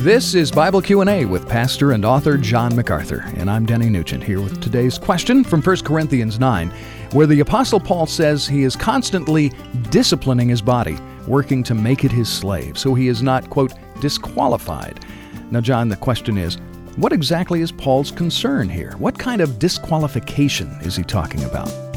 This is Bible Q&A with pastor and author John MacArthur, and I'm Denny Nugent here with today's question from 1 Corinthians 9, where the apostle Paul says he is constantly disciplining his body, working to make it his slave, so he is not quote disqualified. Now John, the question is, what exactly is Paul's concern here? What kind of disqualification is he talking about?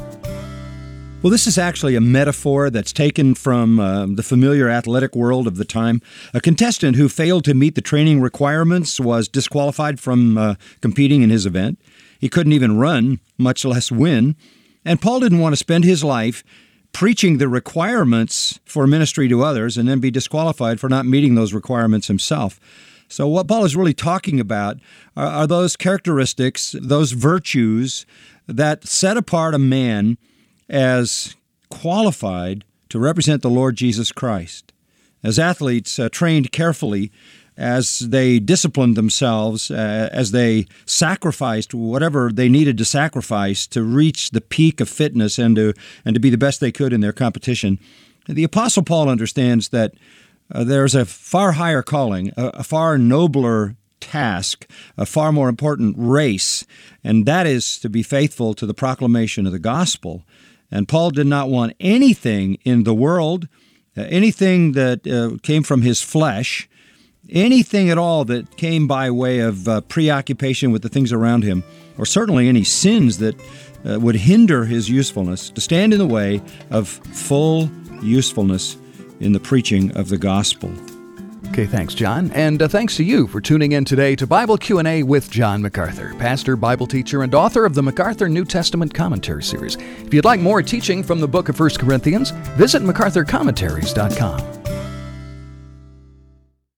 Well, this is actually a metaphor that's taken from uh, the familiar athletic world of the time. A contestant who failed to meet the training requirements was disqualified from uh, competing in his event. He couldn't even run, much less win. And Paul didn't want to spend his life preaching the requirements for ministry to others and then be disqualified for not meeting those requirements himself. So, what Paul is really talking about are, are those characteristics, those virtues that set apart a man as qualified to represent the Lord Jesus Christ. As athletes uh, trained carefully, as they disciplined themselves, uh, as they sacrificed whatever they needed to sacrifice to reach the peak of fitness and to and to be the best they could in their competition. The Apostle Paul understands that uh, there's a far higher calling, a, a far nobler task, a far more important race, and that is to be faithful to the proclamation of the gospel and Paul did not want anything in the world, uh, anything that uh, came from his flesh, anything at all that came by way of uh, preoccupation with the things around him, or certainly any sins that would hinder his usefulness, to stand in the way of full usefulness in the preaching of the gospel. Okay, thanks, John. And uh, thanks to you for tuning in today to Bible Q&A with John MacArthur, pastor, Bible teacher, and author of the MacArthur New Testament Commentary Series. If you'd like more teaching from the book of 1 Corinthians, visit macarthurcommentaries.com.